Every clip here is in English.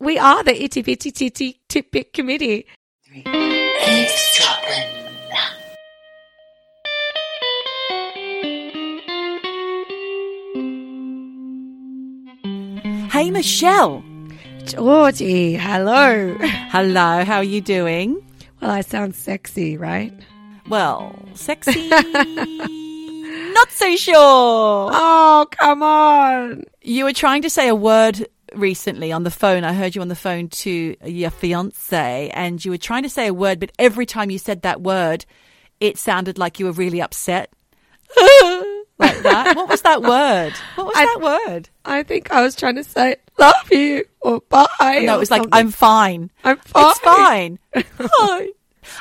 we are the itty bitty titty tidbit committee. Eavesdropping. Hey, Michelle. Geordie, hello. Hello, how are you doing? Well, I sound sexy, right? Well, sexy. Not so sure. Oh, come on. You were trying to say a word recently on the phone. I heard you on the phone to your fiance, and you were trying to say a word, but every time you said that word, it sounded like you were really upset. like that. What was that word? What was I- that word? I think I was trying to say love you or bye. No, or it was like. I'm fine. I'm fine. It's fine. Hi.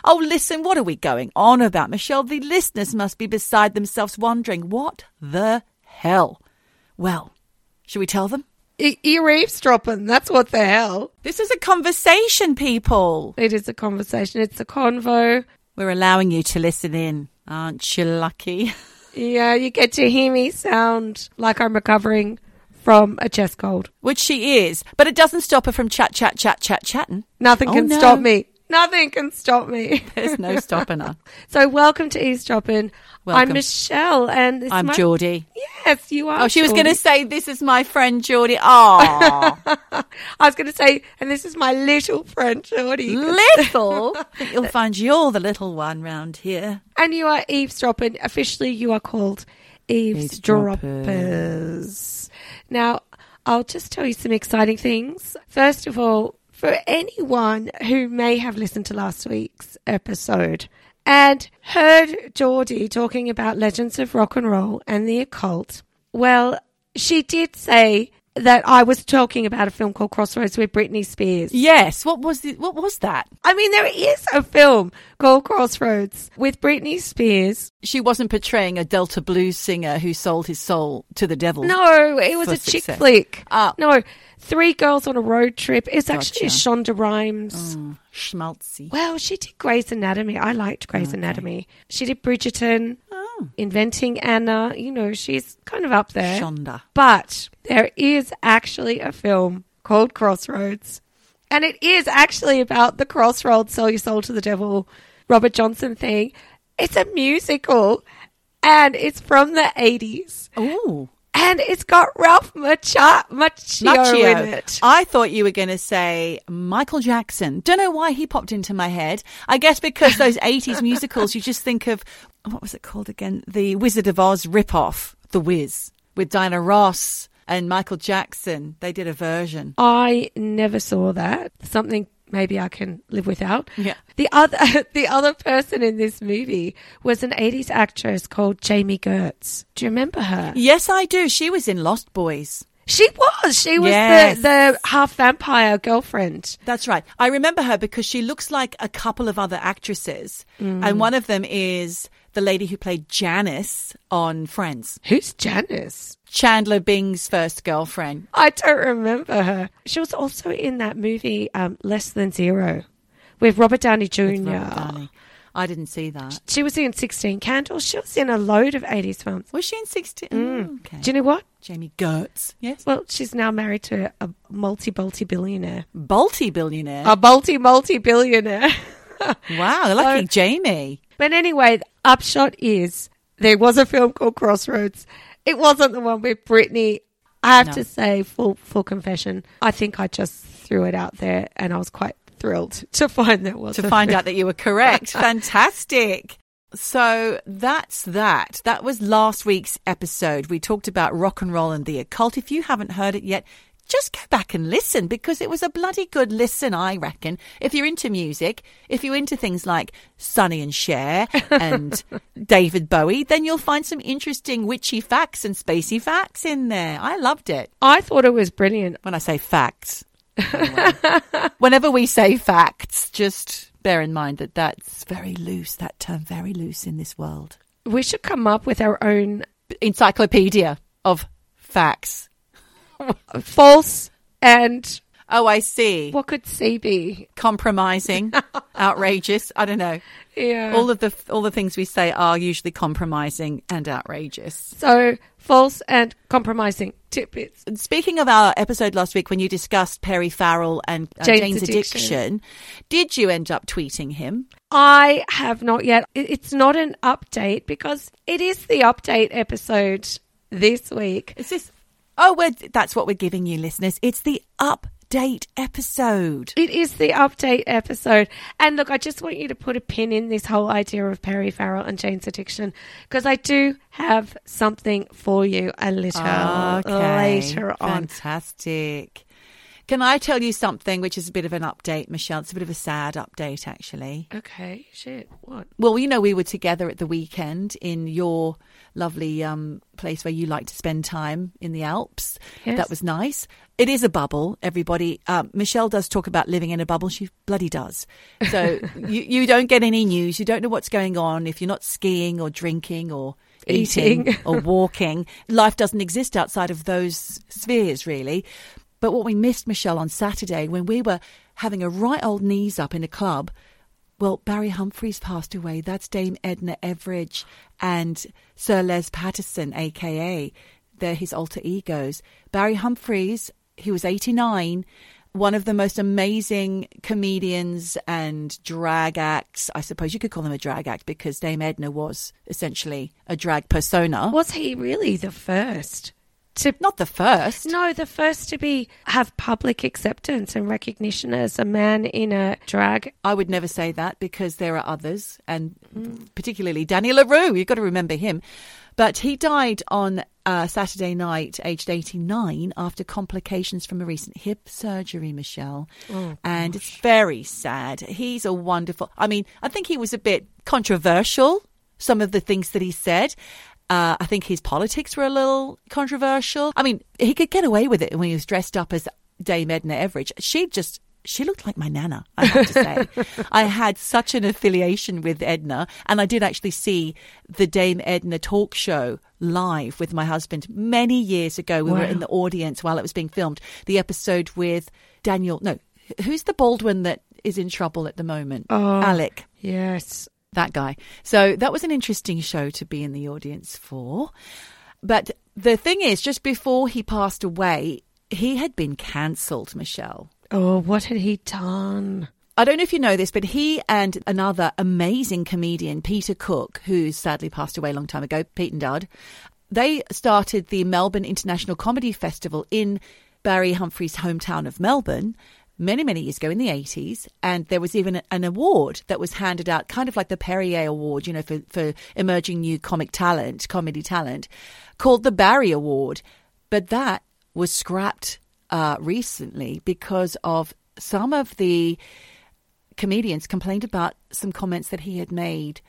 Oh, listen, what are we going on about, Michelle? The listeners must be beside themselves wondering, what the hell? Well, should we tell them? You're eavesdropping. That's what the hell. This is a conversation, people. It is a conversation. It's a convo. We're allowing you to listen in. Aren't you lucky? Yeah, you get to hear me sound like I'm recovering from a chest cold. Which she is, but it doesn't stop her from chat, chat, chat, chat, chatting. Nothing Oh, can no. stop me. Nothing can stop me. There's no stopping her. so, welcome to Eavesdropping. I'm Michelle, and this I'm is my- Geordie. Yes, you are. Oh, she was going to say, this is my friend Geordie. Oh, I was going to say, and this is my little friend Geordie. little. You'll find you're the little one round here. And you are eavesdropping. Officially, you are called eavesdroppers. Now, I'll just tell you some exciting things. First of all, for anyone who may have listened to last week's episode and heard Geordie talking about legends of rock and roll and the occult, well, she did say that I was talking about a film called Crossroads with Britney Spears. Yes. What was the, what was that? I mean, there is a film called Crossroads with Britney Spears. She wasn't portraying a Delta blues singer who sold his soul to the devil. No, it was a chick flick. Ah. No, three girls on a road trip. It's actually Gotcha. Shonda Rhimes. Mm, schmaltzy. Well, she did Grey's Anatomy. I liked Grey's Anatomy. She did Bridgerton, Oh, Inventing Anna. You know, she's kind of up there. Shonda. But there is actually a film called Crossroads. And it is actually about the Crossroads, Sell Your Soul to the Devil, Robert Johnson thing. It's a musical and it's from the 80s. Ooh. And it's got Ralph Macha- Macchio, Macchio. in it. I thought you were going to say Michael Jackson. Don't know why he popped into my head. I guess because those 80s musicals, you just think of, what was it called again? The Wizard of Oz ripoff, The Wiz, with Diana Ross and Michael Jackson. They did a version. I never saw that. Something maybe I can live without. Yeah. The other the other person in this movie was an 80s actress called Jamie Gertz. Do you remember her? Yes, I do. She was in Lost Boys. She was. She was Yes. the, the half vampire girlfriend. That's right. I remember her because she looks like a couple of other actresses. Mm. And one of them is the lady who played Janice on Friends. Who's Janice? Chandler Bing's first girlfriend. I don't remember her. She was also in that movie um, Less Than Zero with Robert Downey Jr. Robert Downey. I didn't see that. She was in 16 Candles. She was in a load of 80s films. Was she in 16? Mm, Okay. Do you know what? Jamie Gertz. Yes. Well, she's now married to a multi multi billionaire. Balti billionaire. A multi multi billionaire. wow, lucky Jamie. but anyway, the upshot is there was a film called Crossroads. It wasn't the one with Britney. I have No. to say, full full confession, I think I just threw it out there, and I was quite thrilled to find that was To find out that you were correct. Fantastic. So that's that. That was last week's episode. We talked about rock and roll and the occult. If you haven't heard it yet, just go back and listen because it was a bloody good listen, I reckon. If you're into music, if you're into things like Sonny and Cher and David Bowie, then you'll find some interesting witchy facts and spacey facts in there. I loved it. I thought it was brilliant. When I say facts, anyway. whenever we say facts, just bear in mind that that's very loose, that term very loose in this world. We should come up with our own Encyclopedia of facts. false and Oh, I see. What could C be? Compromising, outrageous. I don't know. Yeah. All of the all the things we say are usually compromising and outrageous. so false and compromising tidbits. Speaking of our episode last week when you discussed Perry Farrell and uh, Jane's, Jane's addiction. addiction. did you end up tweeting him? I have not yet. It's not an update because it is the update episode this week. Is this? Oh, we're, that's what we're giving you, listeners. It's the update episode. It is the update episode. And look, I just want you to put a pin in this whole idea of Perry Farrell and Jane's addiction because I do have something for you a little ah, later on. Fantastic. Can I tell you something which is a bit of an update, Michelle? It's a bit of a sad update, actually. Okay, shit. What? Well, you know, we were together at the weekend in your lovely um, place where you like to spend time in the Alps. Yes. That was nice. It is a bubble, everybody. Um, Michelle does talk about living in a bubble. She bloody does. So you, you don't get any news. You don't know what's going on if you're not skiing or drinking or eating, Eating. or walking. Life doesn't exist outside of those spheres, really. But what we missed, Michelle, on Saturday when we were having a right old knees up in a club, well, Barry Humphries passed away. That's Dame Edna Everage and Sir Les Patterson, aka they're his alter egos. Barry Humphries, he was 89, one of the most amazing comedians and drag acts. I suppose you could call him a drag act because Dame Edna was essentially a drag persona. Was he really the first to Not the first. No, the first to be have public acceptance and recognition as a man in a drag. I would never say that because there are others, and particularly Danny La Rue. You've got to remember him. But he died on uh, Saturday night, aged 89, after complications from a recent hip surgery, Michelle. and it's very sad. He's a wonderful. I mean, I think he was a bit controversial, some of the things that he said. Uh, I think his politics were a little controversial. I mean, he could get away with it when he was dressed up as Dame Edna Everage. She just she looked like my nana, I have to say. I had such an affiliation with Edna, and I did actually see the Dame Edna talk show live with my husband many years ago. We were in the audience while it was being filmed. The episode with Daniel, no, who's the Baldwin that is in trouble at the moment? Oh. Alec Yes. That guy. So that was an interesting show to be in the audience for. But the thing is, just before he passed away, he had been cancelled, Michelle. Oh, what had he done? I don't know if you know this, but he and another amazing comedian, Peter Cook, who sadly passed away a long time ago, Pete and Dud, they started the Melbourne International Comedy Festival in Barry Humphrey's hometown of Melbourne many, many years ago in the 80s. And there was even an award that was handed out, kind of like the Perrier Award, you know, for, for emerging new comic talent, comedy talent, called the Barry Award. But that was scrapped uh, recently because of some of the comedians complained about some comments that he had made.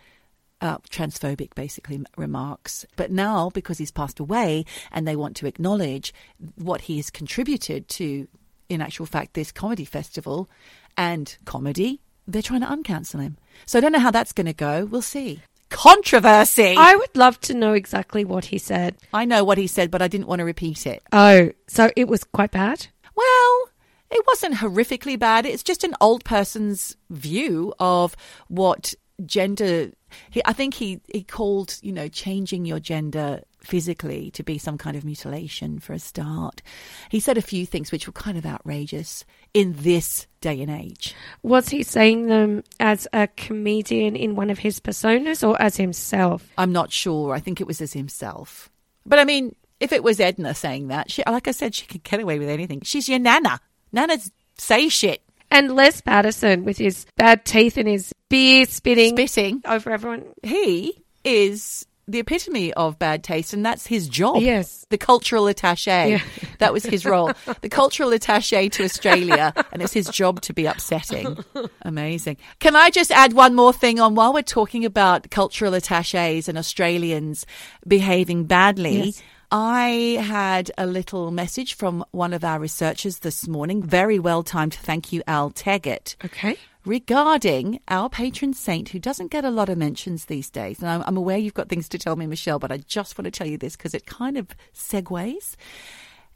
Uh, transphobic, basically, remarks. But now, because he's passed away and they want to acknowledge what he has contributed to, in actual fact, this comedy festival and comedy, they're trying to uncancel him. So I don't know how that's going to go. We'll see. Controversy. I would love to know exactly what he said. I know what he said, but I didn't want to repeat it. Oh, so it was quite bad? Well, it wasn't horrifically bad. It's just an old person's view of what gender. He, I think he, he called, you know, changing your gender physically to be some kind of mutilation for a start. He said a few things which were kind of outrageous in this day and age. Was he saying them as a comedian in one of his personas or as himself? I'm not sure. I think it was as himself. But I mean, if it was Edna saying that, she, like I said, she could get away with anything. She's your nana. Nanas say shit. And Les Patterson with his bad teeth and his beer spitting Spitting. over everyone. he is the epitome of bad taste, and that's his job. Yes. The cultural attache. Yeah. That was his role. the cultural attache to Australia, and it's his job to be upsetting. Amazing. Can I just add one more thing on while we're talking about cultural attaches and Australians behaving badly? Yes. I had a little message from one of our researchers this morning. Very well timed. Thank you, Al Taggart Okay. regarding our patron saint who doesn't get a lot of mentions these days. And I'm, I'm aware you've got things to tell me, Michelle, but I just want to tell you this because it kind of segues.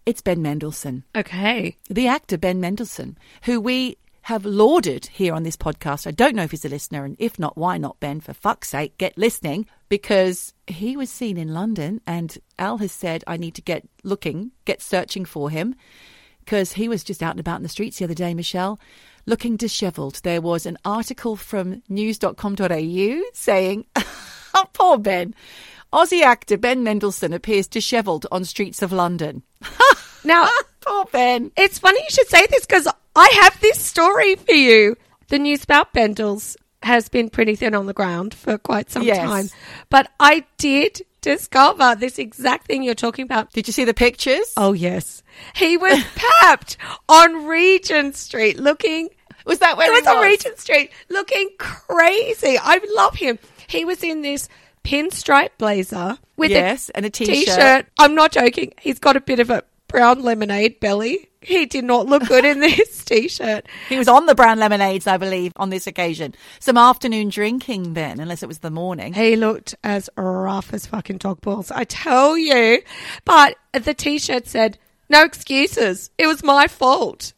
It's Ben Mendelsohn, Okay. the actor Ben Mendelsohn, who we have lauded here on this podcast. I don't know if he's a listener, and if not, why not, Ben? For fuck's sake, get listening because he was seen in London, and Al has said, I need to get looking, get searching for him because he was just out and about in the streets the other day, Michelle, looking dishevelled. There was an article from news.com.au saying, oh, poor Ben. Aussie actor Ben Mendelsohn appears dishevelled on streets of London. Now, Poor Ben. it's funny you should say this because I have this story for you. The news about Bendels has been pretty thin on the ground for quite some Yes. time, but I did discover this exact thing you're talking about. Did you see the pictures? Oh, yes. He was papped on Regent Street looking was that where it was he on Regent Street looking crazy. I love him. He was in this pinstripe blazer with Yes, a and a t-shirt. t-shirt. I'm not joking. He's got a bit of a brown lemonade belly. He did not look good in this t-shirt. He was on the brown lemonades, I believe, on this occasion. Some afternoon drinking, then, unless it was the morning. He looked as rough as fucking dog balls. I tell you. But the t-shirt said, no excuses. It was my fault.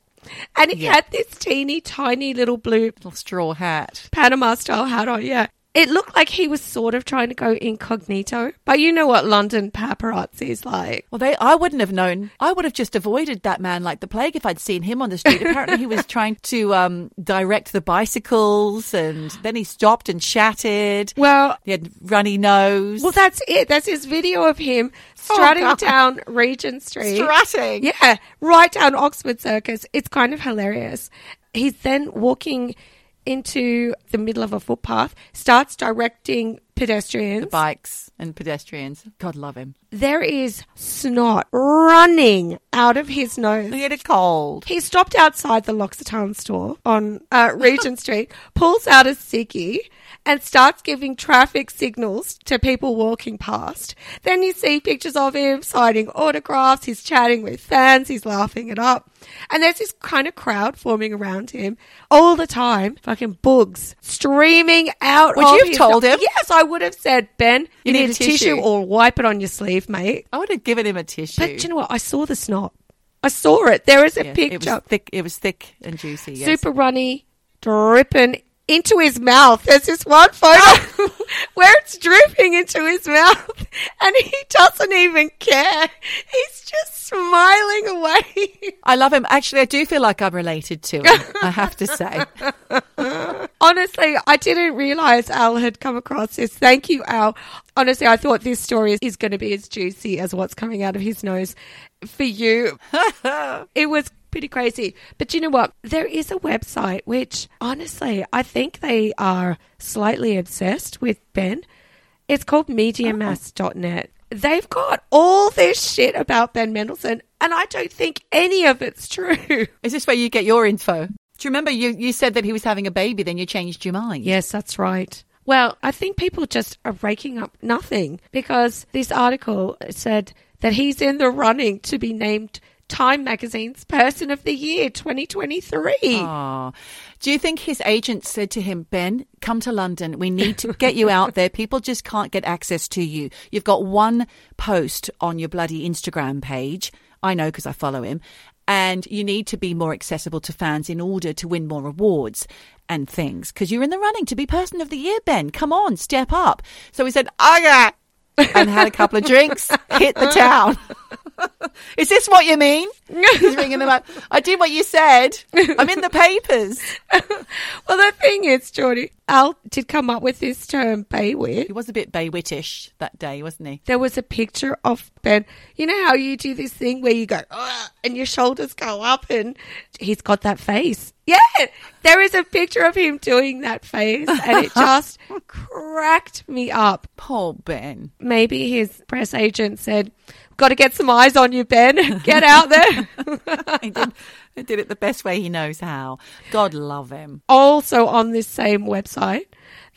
And he had this teeny tiny little blue Little straw hat. Panama style hat on, yeah. It looked like he was sort of trying to go incognito, but you know what London paparazzi is like. Well, they, I wouldn't have known. I would have just avoided that man like the plague if I'd seen him on the street. Apparently, he was trying to um, direct the bicycles, and then he stopped and chatted. Well, He had runny nose. well, that's it. That's his video of him strutting God. down Regent Street. strutting. Yeah, right down Oxford Circus. It's kind of hilarious. He's then walking into the middle of a footpath, starts directing pedestrians. Bikes and pedestrians. God love him. There is snot running out of his nose. He had a cold. He stopped outside the L'Occitane store on uh, Regent Street, pulls out a ciggy, and starts giving traffic signals to people walking past. Then you see pictures of him signing autographs, he's chatting with fans, he's laughing it up. And there's this kind of crowd forming around him all the time, fucking bugs streaming out. Would you have told him? Yes, I would have said, Ben, you, You need, need a tissue. tissue." or wipe it on your sleeve, mate. I would have given him a tissue. But you know what? I saw the snot. I saw it. There is a Yeah, picture. It was thick. It was thick and juicy. Yes. super runny, dripping into his mouth. There's this one photo where it's dripping into his mouth and he doesn't even care. He's just smiling away. I love him. Actually, I do feel like I'm related to him. I have to say. Honestly, I didn't realize Al had come across this. Thank you, Al. Honestly, I thought this story is, is going to be as juicy as what's coming out of his nose for you. it was pretty crazy. But you know what? There is a website which, honestly, I think they are slightly obsessed with Ben. It's called MediaMass.net. They've got all this shit about Ben Mendelsohn, and I don't think any of it's true. Is this where you get your info? Do you remember you, you said that he was having a baby, then you changed your mind? Yes, that's right. Well, I think people just are raking up nothing because this article said that he's in the running to be named Time Magazine's Person of the Year 2023. Aw. Do you think his agent said to him, Ben, come to London. We need to get you out there. People just can't get access to you. You've got one post on your bloody Instagram page. I know because I follow him. And you need to be more accessible to fans in order to win more awards and things. Because you're in the running to be Person of the Year, Ben. Come on, step up. So he said, okay. and had a couple of drinks, hit the town. Is this what you mean? He's ringing them up. I did what you said. I'm in the papers. Well, the thing is, Geordie, Al did come up with this term Baywit. He was a bit Baywittish that day, wasn't he? There was a picture of Ben. You know how you do this thing where you go, and your shoulders go up, and he's got that face. Yeah, there is a picture of him doing that face, and it just cracked me up. Poor Ben. Maybe his press agent said, Got to get some eyes on you, Ben. Get out there. he, did, he did it the best way he knows how. God love him. also, on this same website,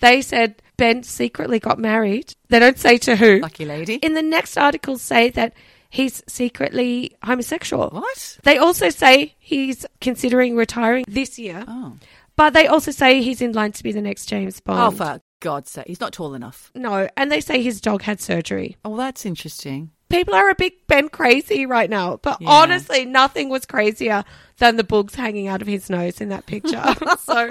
they said Ben secretly got married. They don't say to who. Lucky lady. In the next article, say that he's secretly homosexual. What? They also say he's considering retiring this year, Oh. but they also say he's in line to be the next James Bond. Oh, for God's sake. He's not tall enough. no, and they say his dog had surgery. Oh, that's interesting. People are a bit bent crazy right now, but Yeah. honestly, nothing was crazier than the bugs hanging out of his nose in that picture. so,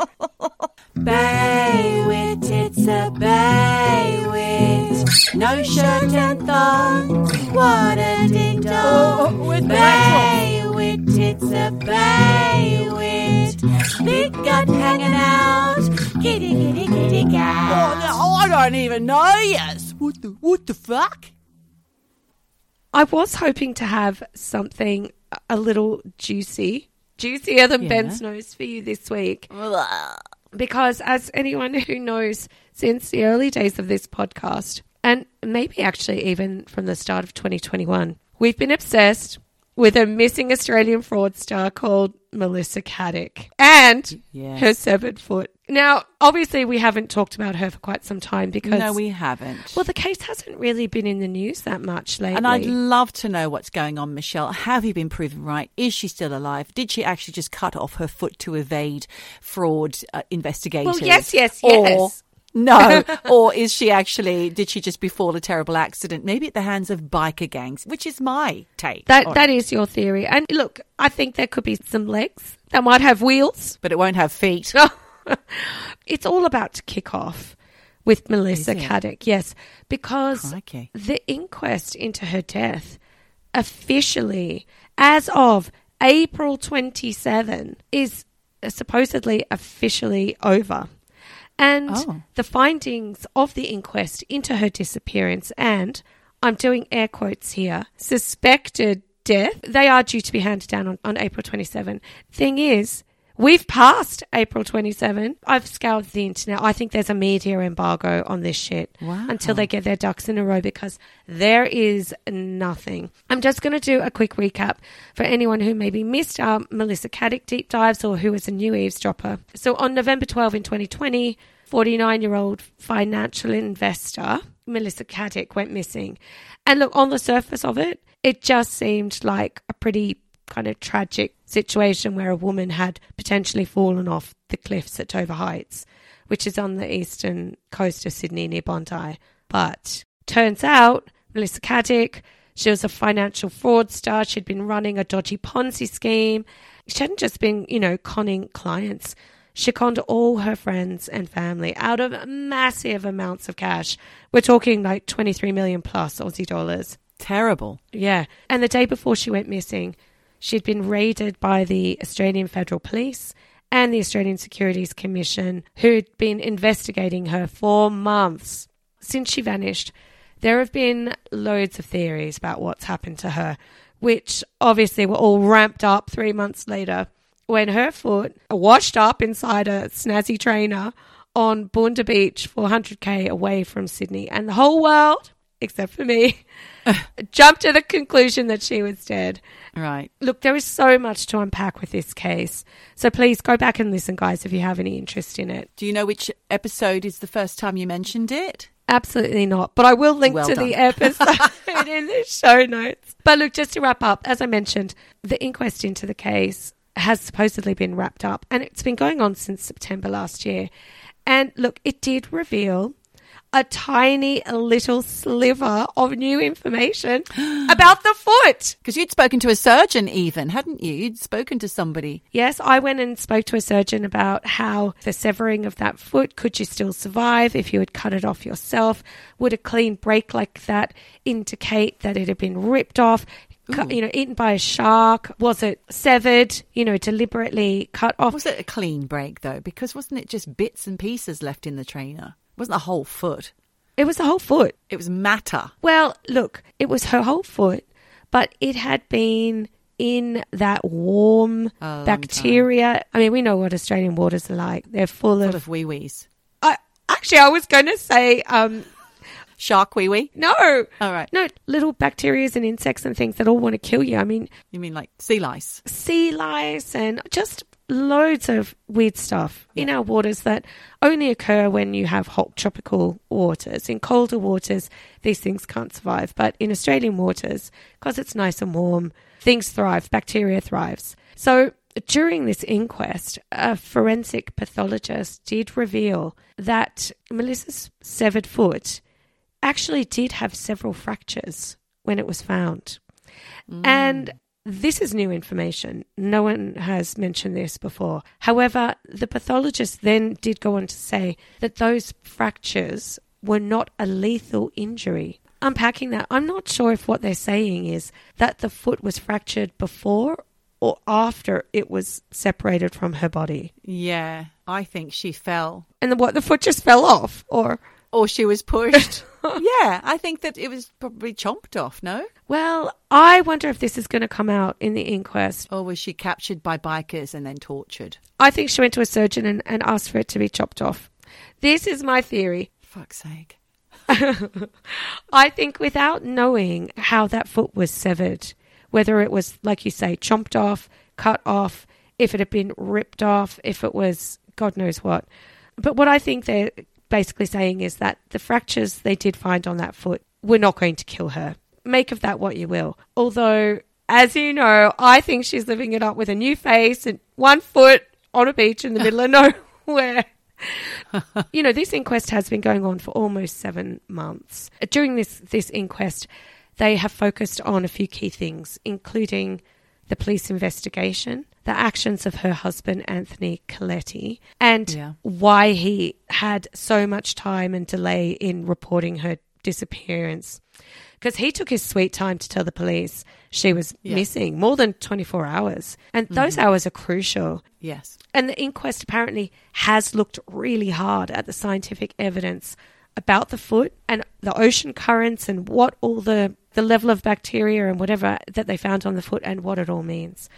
Baywit, it's a Baywit. No shirt and thong. What a ding dong. Oh, oh, with Baywit, it's a Baywit. Big gut hanging out. Kitty, kitty, kitty cat. Oh, oh, I don't even know, yes. What the, what the fuck? I was hoping to have something a little juicy, juicier than Yeah. Ben's nose for you this week. Because, as anyone who knows, since the early days of this podcast, and maybe actually even from the start of 2021, we've been obsessed with a missing Australian fraudster called Melissa Caddick and Yes. her severed foot. Now, obviously, we haven't talked about her for quite some time because, No, we haven't. well, the case hasn't really been in the news that much lately. And I'd love to know what's going on, Michelle. Have you been proven right? Is she still alive? Did she actually just cut off her foot to evade fraud uh, investigators? Well, yes, yes, Or, yes. No. or is she actually, did she just befall a terrible accident, maybe at the hands of biker gangs, which is my take. That on that it. is your theory. And look, I think there could be some legs that might have wheels. But it won't have feet. it's all about to kick off with Melissa Caddick. Yes, because Crikey. the inquest into her death officially, as of April 27, is supposedly officially over. And Oh. the findings of the inquest into her disappearance and, I'm doing air quotes here, suspected death, they are due to be handed down on, on April 27. Thing is, we've passed April 27. I've scoured the internet. I think there's a media embargo on this shit Wow. until they get their ducks in a row because there is nothing. I'm just going to do a quick recap for anyone who maybe missed our Melissa Caddick deep dives or who is a new eavesdropper. So on November 12 in 2020, 49 year old financial investor Melissa Caddick went missing. And look, on the surface of it, it just seemed like a pretty kind of tragic situation where a woman had potentially fallen off the cliffs at Dover Heights, which is on the eastern coast of Sydney near Bondi. But turns out, Melissa Caddick, she was a financial fraudster. She'd been running a dodgy Ponzi scheme. She hadn't just been, you know, conning clients. She conned all her friends and family out of massive amounts of cash. We're talking like 23 million plus Aussie dollars. Terrible. Yeah. And the day before she went missing, she'd been raided by the Australian Federal Police and the Australian Securities Commission, who'd been investigating her for months. Since she vanished, there have been loads of theories about what's happened to her, which obviously were all ramped up three months later when her foot washed up inside a snazzy trainer on Bournda Beach, 400k away from Sydney, and the whole world, except for me, jumped to the conclusion that she was dead. Right. Look, there is so much to unpack with this case. So please go back and listen, guys, if you have any interest in it. Do you know which episode is the first time you mentioned it? Absolutely not. But I will link Well to done. the episode in the show notes. But look, just to wrap up, as I mentioned, the inquest into the case has supposedly been wrapped up and it's been going on since September last year. And look, it did reveal a tiny little sliver of new information about the foot. Because you'd spoken to a surgeon, even, hadn't you? You'd spoken to somebody. Yes, I went and spoke to a surgeon about how the severing of that foot could you still survive if you had cut it off yourself? Would a clean break like that indicate that it had been ripped off? Cut, you know, eaten by a shark? Was it severed? You know, deliberately cut off? Was it a clean break, though? Because wasn't it just bits and pieces left in the trainer? It wasn't the whole foot. It was the whole foot. It was matter. Well, look, it was her whole foot, but it had been in that warm bacteria. I mean, we know what Australian waters are like. They're full Full of. of wee wees. I, actually, I was going to say um, Shark wee wee? no. All right. No, little bacteria and insects and things that all want to kill you. I mean, You mean like sea lice? sea lice and just loads of weird stuff in our waters that only occur when you have hot tropical waters. In colder waters, these things can't survive. But in Australian waters, because it's nice and warm, things thrive, bacteria thrives. So during this inquest, a forensic pathologist did reveal that Melissa's severed foot actually did have several fractures when it was found. Mm. And this is new information. No one has mentioned this before. However, the pathologist then did go on to say that those fractures were not a lethal injury. Unpacking that, I'm not sure if what they're saying is that the foot was fractured before or after it was separated from her body. Yeah, I think she fell. And then what, the foot just fell off? Or, Or she was pushed. yeah, I think that it was probably chomped off, no? well, I wonder if this is going to come out in the inquest. Or was she captured by bikers and then tortured? I think she went to a surgeon and, and asked for it to be chopped off. This is my theory. Fuck's sake. I think without knowing how that foot was severed, whether it was, like you say, chomped off, cut off, if it had been ripped off, if it was God knows what. But what I think they're basically saying is that the fractures they did find on that foot were not going to kill her. Make of that what you will. Although, as you know, I think she's living it up with a new face and one foot on a beach in the middle of nowhere. you know, this inquest has been going on for almost seven months. During this this inquest, they have focused on a few key things, including the police investigation, the actions of her husband Anthony Koletti, and Yeah. why he had so much time and delay in reporting her disappearance. Because he took his sweet time to tell the police she was Yeah. missing more than 24 hours. And mm-hmm. those hours are crucial. Yes. And the inquest apparently has looked really hard at the scientific evidence about the foot and the ocean currents and what all the, the level of bacteria and whatever that they found on the foot and what it all means.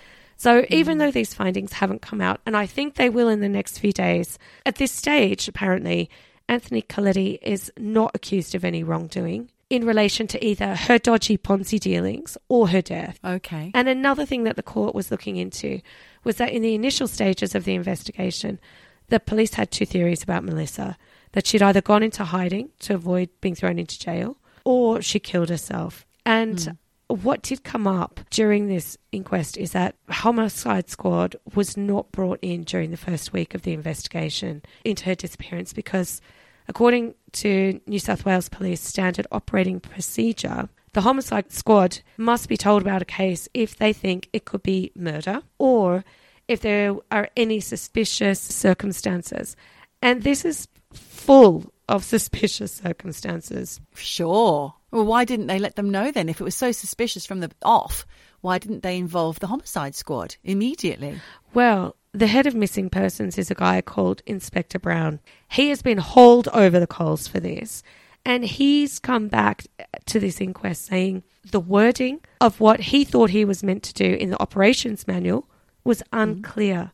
So even mm. though these findings haven't come out, and I think they will in the next few days, at this stage, apparently, Anthony Koletti is not accused of any wrongdoing in relation to either her dodgy Ponzi dealings or her death. Okay. And another thing that the court was looking into was that in the initial stages of the investigation, the police had two theories about Melissa that she'd either gone into hiding to avoid being thrown into jail or she killed herself. And mm. What did come up during this inquest is that homicide squad was not brought in during the first week of the investigation into her disappearance because According to New South Wales Police Standard Operating Procedure, the homicide squad must be told about a case if they think it could be murder or if there are any suspicious circumstances. And this is full of suspicious circumstances. Sure. Well, why didn't they let them know then? If it was so suspicious from the off, why didn't they involve the homicide squad immediately? Well, the head of missing persons is a guy called Inspector Brown. He has been hauled over the coals for this. And he's come back to this inquest saying the wording of what he thought he was meant to do in the operations manual was hmm. unclear.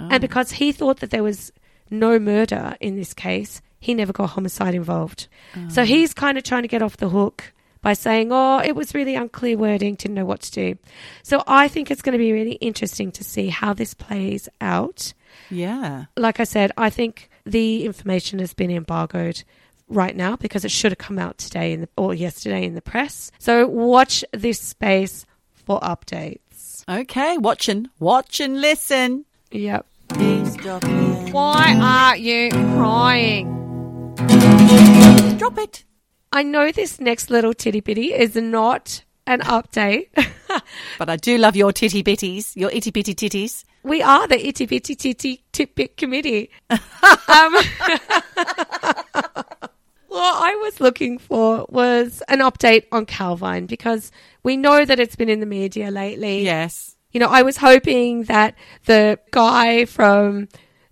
Oh. And because he thought that there was no murder in this case, he never got homicide involved. Oh. So he's kind of trying to get off the hook by saying, oh, it was really unclear wording, didn't know what to do. So I think it's going to be really interesting to see how this plays out. Yeah. Like I said, I think the information has been embargoed right now because it should have come out today in the, or yesterday in the press. So watch this space for updates. Okay. Watch and watch and listen. Yep. Why are you crying? Drop it. I know this next little titty bitty is not an update. But I do love your titty bitties, your itty bitty titties. we are the itty bitty titty tidbit committee. um, what I was looking for was an update on Calvine because we know that it's been in the media lately. Yes. You know, I was hoping that the guy from,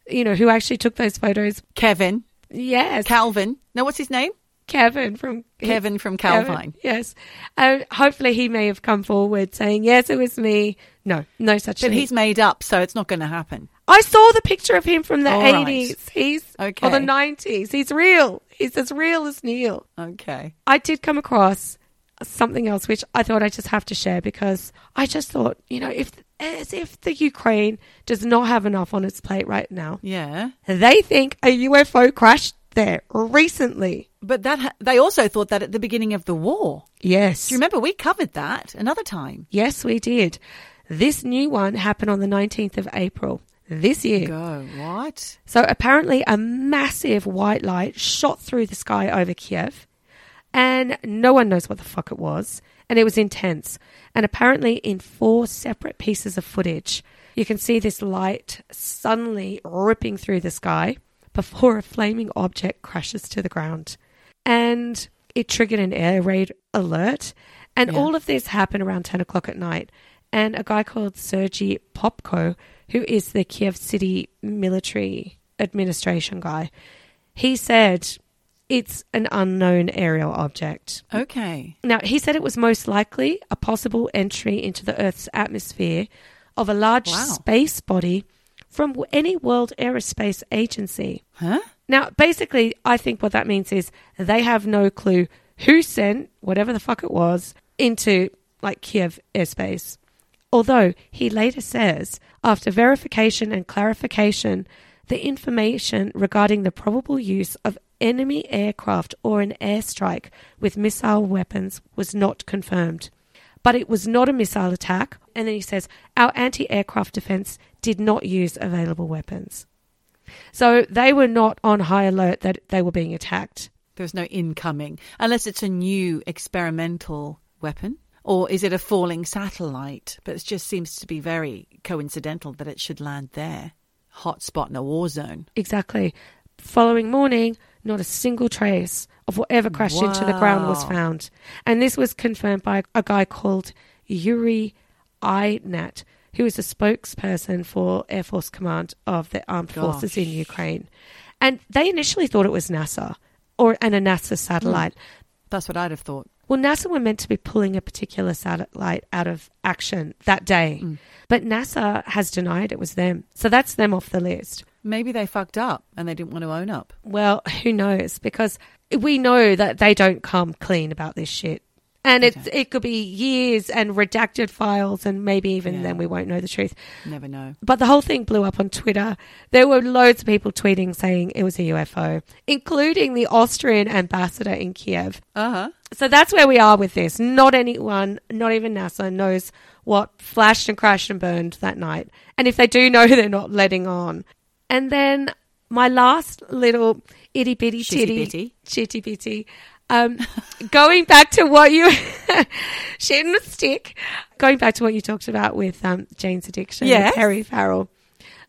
you know, who actually took those photos, Kevin. Yes, Calvin. No, what's his name? Kevin from Kevin from Kevin, Calvine. yes. Uh, hopefully, he may have come forward saying, "Yes, it was me." No, no such thing. But thing. he's made up, so it's not going to happen. I saw the picture of him from the All right. eighties. He's Okay. or the nineties. He's real. He's as real as Neil. Okay. I did come across something else which I thought I just have to share because I just thought, you know, if as if the Ukraine does not have enough on its plate right now, Yeah. they think a UFO crashed there recently. But that ha- they also thought that at the beginning of the war. Yes. Do you remember we covered that another time? Yes, we did. This new one happened on the 19th of April this year. Go. What? So apparently, a massive white light shot through the sky over Kiev, And no one knows what the fuck it was. And it was intense. And apparently, in four separate pieces of footage, you can see this light suddenly ripping through the sky before a flaming object crashes to the ground. And it triggered an air raid alert. And Yeah. all of this happened around 10 o'clock at night. And a guy called Sergei Popko, who is the Kiev City military administration guy, he said it's an unknown aerial object. Okay. Now, he said it was most likely a possible entry into the Earth's atmosphere of a large Wow. space body from any World Aerospace Agency. Huh? Now, basically, I think what that means is they have no clue who sent whatever the fuck it was into like Kiev airspace. Although he later says, after verification and clarification, the information regarding the probable use of enemy aircraft or an airstrike with missile weapons was not confirmed. But it was not a missile attack. And then he says, our anti aircraft defense did not use available weapons. So they were not on high alert that they were being attacked. There's no incoming, unless it's a new experimental weapon. Or is it a falling satellite? But it just seems to be very coincidental that it should land there. Hot spot in a war zone. Exactly. Following morning, not a single trace of whatever crashed into the ground was found. And this was confirmed by a guy called Yuri Ihnat, who is a spokesperson for Air Force Command of the Armed Forces in Ukraine. And they initially thought it was NASA or and a NASA satellite. Hmm. That's what I'd have thought. Well, NASA were meant to be pulling a particular satellite out of action that day, hmm. but NASA has denied it was them. So that's them off the list. Maybe they fucked up and they didn't want to own up. Well, who knows? Because we know that they don't come clean about this shit. And They it could be years and redacted files, and maybe even Yeah. then we won't know the truth. Never know. But the whole thing blew up on Twitter. There were loads of people tweeting saying it was a UFO, including the Austrian ambassador in Kiev. Uh huh. So that's where we are with this. Not anyone, not even NASA, knows what flashed and crashed and burned that night. And if they do know, they're not letting on. And then my last little itty bitty bitty. chitty bitty. Um, going back to what you shit and stick. Going back to what you talked about with um, Jane's addiction, yeah, Harry Farrell.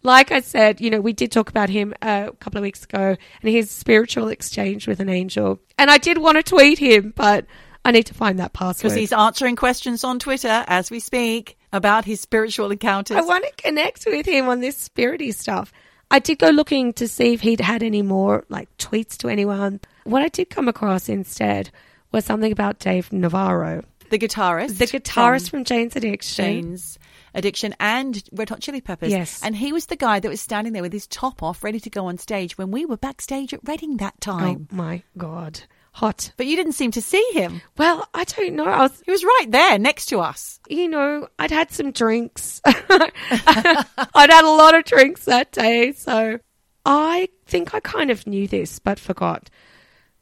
Like I said, you know, we did talk about him uh, a couple of weeks ago and his spiritual exchange with an angel. And I did want to tweet him, but I need to find that password. Because he's answering questions on Twitter as we speak about his spiritual encounters. I want to connect with him on this spirity stuff. I did go looking to see if he'd had any more like tweets to anyone. What I did come across instead was something about Dave Navarro, the guitarist. the guitarist from, Jane's Addiction. Jane's Addiction and Red Hot Chili Peppers. Yes. And he was the guy that was standing there with his top off, ready to go on stage when we were backstage at Reading that time. Oh time. my god, hot. But you didn't seem to see him. Well, I don't know. I was, He was right there next to us. you know, I'd had some drinks. I'd had a lot of drinks that day, so I think I kind of knew this but forgot.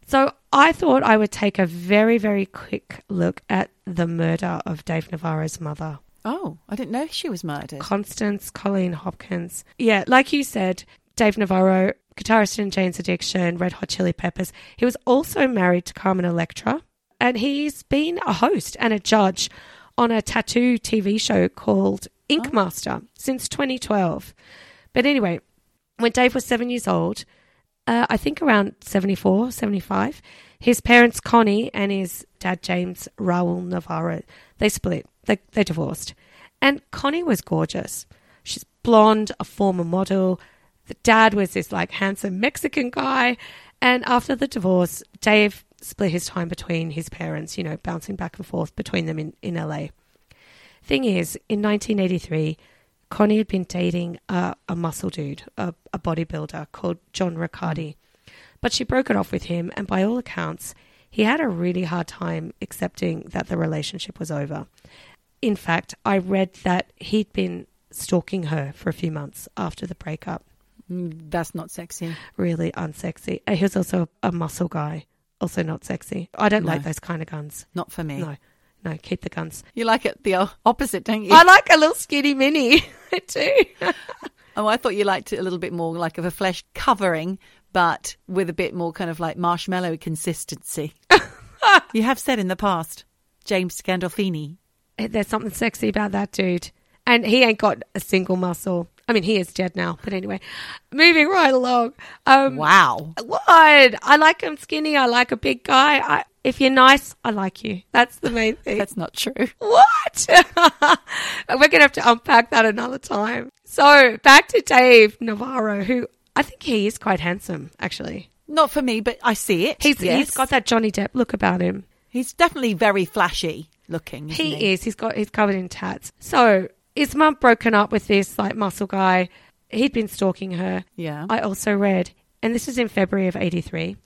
So I thought I would take a very, very quick look at the murder of Dave Navarro's mother, Oh, I didn't know she was murdered. Constance Colleen Hopkins. Yeah, like you said, Dave Navarro, guitarist in Jane's Addiction, Red Hot Chili Peppers. He was also married to Carmen Electra, and he's been a host and a judge on a tattoo TV show called Ink Master since 2012. But anyway, when Dave was seven years old, uh, I think around 74, 75, his parents, Connie, and his dad, James Raul Navarro, they split. They, they divorced. And Connie was gorgeous. She's blonde, a former model. The dad was this like handsome Mexican guy. And after the divorce, Dave split his time between his parents, you know, bouncing back and forth between them in, in LA. Thing is, in 1983, Connie had been dating a, a muscle dude, a, a bodybuilder called John Riccardi. But she broke it off with him, and by all accounts, he had a really hard time accepting that the relationship was over. In fact, I read that he'd been stalking her for a few months after the breakup. That's not sexy. Really unsexy. He was also a muscle guy, also not sexy. I don't No. like those kind of guns. Not for me. No, no, keep the guns. You like it the opposite, don't you? I like a little skinny mini too. oh, I thought you liked it a little bit more like of a flesh covering, but with a bit more kind of like marshmallow consistency. You have said in the past, James Gandolfini. Eh, there's something sexy about that dude. And he ain't got a single muscle. I mean, he is dead now, but anyway, moving right along. Um, Wow. What? I like him skinny. I like a big guy. I, if you're nice, I like you. That's the main thing. That's not true. What? We're going to have to unpack that another time. So back to Dave Navarro, who I think he is quite handsome, actually. Not for me, but I see it. He's, yes. he's got that Johnny Depp look about him. He's definitely very flashy looking. isn't He is. He's got. He's covered in tats. So his mum broken up with this like muscle guy. He'd been stalking her. Yeah. I also read, and this is in February of '83.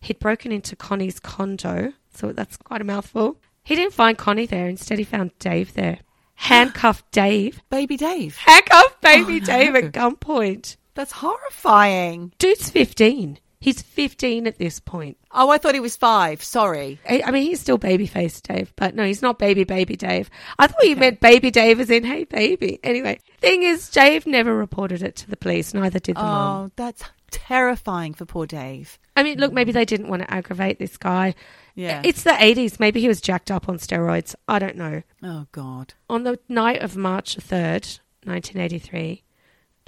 He'd broken into Connie's condo, so that's quite a mouthful. He didn't find Connie there. Instead, he found Dave there, handcuffed Dave, Baby Dave. handcuffed baby Oh, Dave at gunpoint. That's horrifying. Dude's fifteen. He's fifteen at this point. Oh, I thought he was five. Sorry. I I mean, he's still baby face Dave, but no, he's not baby baby Dave. I thought you meant baby Dave as in hey baby. Anyway, thing is, Dave never reported it to the police. Neither did the mum. Oh, that's terrifying for poor Dave. I mean, look, maybe they didn't want to aggravate this guy. Yeah. It's the 80s. Maybe he was jacked up on steroids. I don't know. oh, God. On the night of March 3rd, 1983,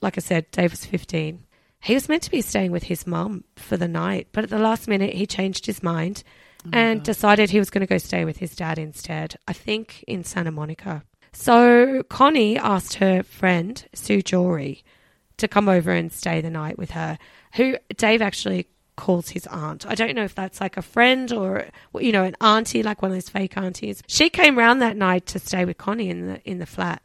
like I said, Dave was 15. He was meant to be staying with his mum for the night, but at the last minute, he changed his mind oh and decided he was going to go stay with his dad instead, I think in Santa Monica. So Connie asked her friend, Sue Jory, to come over and stay the night with her, who Dave actually calls his aunt. I don't know if that's like a friend or you know an auntie, like one of those fake aunties. She came round that night to stay with Connie in the in the flat,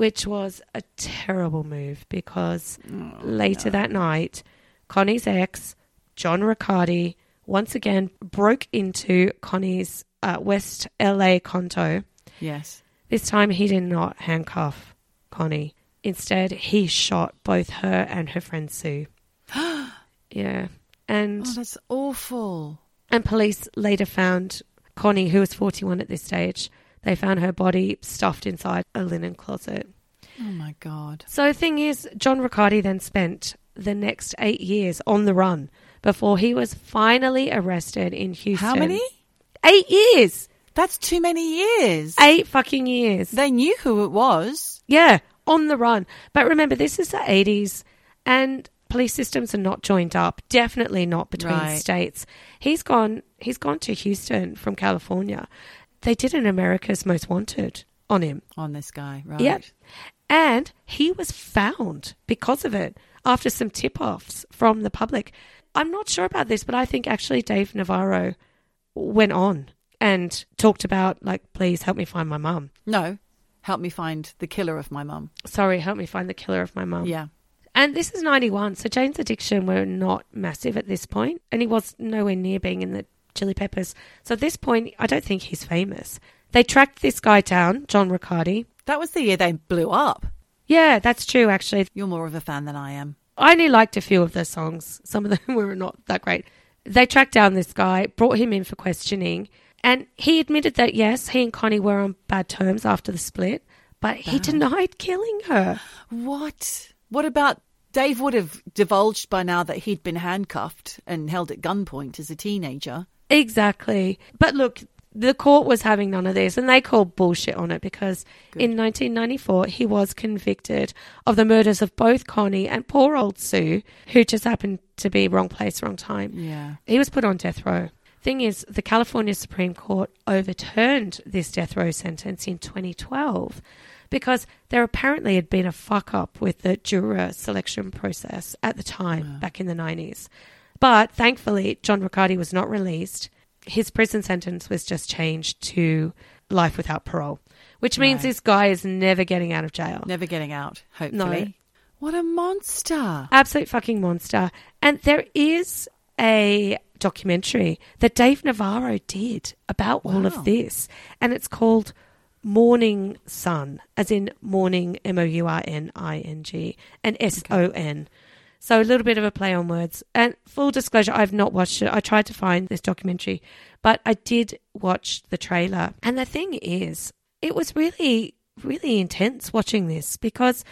which was a terrible move because later that night, Connie's ex, John Riccardi, once again broke into Connie's uh, West LA condo. Yes. This time he did not handcuff Connie. Instead, he shot both her and her friend Sue. yeah. And Oh, that's awful. and police later found Connie, who was 41 at this stage. They found her body stuffed inside a linen closet. Oh, my God. So the thing is, John Riccardi then spent the next eight years on the run before he was finally arrested in Houston. How many? Eight years. That's too many years. Eight fucking years. They knew who it was. Yeah, on the run. But remember, this is the 80s and police systems are not joined up. Definitely not between Right. states. He's gone he's gone to Houston from California. They did an America's Most Wanted on him. On this guy, right? Yep. And he was found because of it after some tip offs from the public. I'm not sure about this, but I think actually Dave Navarro went on and talked about, like, please help me find my mum. No. Help me find the killer of my mum. Sorry, help me find the killer of my mum. Yeah. And this is 91, so Jane's addiction were not massive at this point, and he was nowhere near being in the Chili Peppers. So at this point, I don't think he's famous. They tracked this guy down, John Riccardi. That was the year they blew up. Yeah, that's true, actually. You're more of a fan than I am. I only liked a few of their songs. Some of them were not that great. They tracked down this guy, brought him in for questioning, and he admitted that yes, he and Connie were on bad terms after the split, but he denied killing her. What? What about Dave would have divulged by now that he'd been handcuffed and held at gunpoint as a teenager. Exactly. But look, the court was having none of this, and they called bullshit on it because in 1994 he was convicted of the murders of both Connie and poor old Sue, who just happened to be wrong place, wrong time. Yeah. He was put on death row. Thing is, the California Supreme Court overturned this death row sentence in 2012 because there apparently had been a fuck up with the juror selection process at the time, back in the 90s. But thankfully, John Riccardi was not released. His prison sentence was just changed to life without parole, which means Right. this guy is never getting out of jail. Never getting out, hopefully. No. What a monster. Absolute fucking monster. And there is a documentary that Dave Navarro did about all of this. And it's called Mourning Son, as in morning, M O U R N I N G, and S O N. So a little bit of a play on words. And full disclosure, I've not watched it. I tried to find this documentary, but I did watch the trailer. And the thing is, it was really, really intense watching this because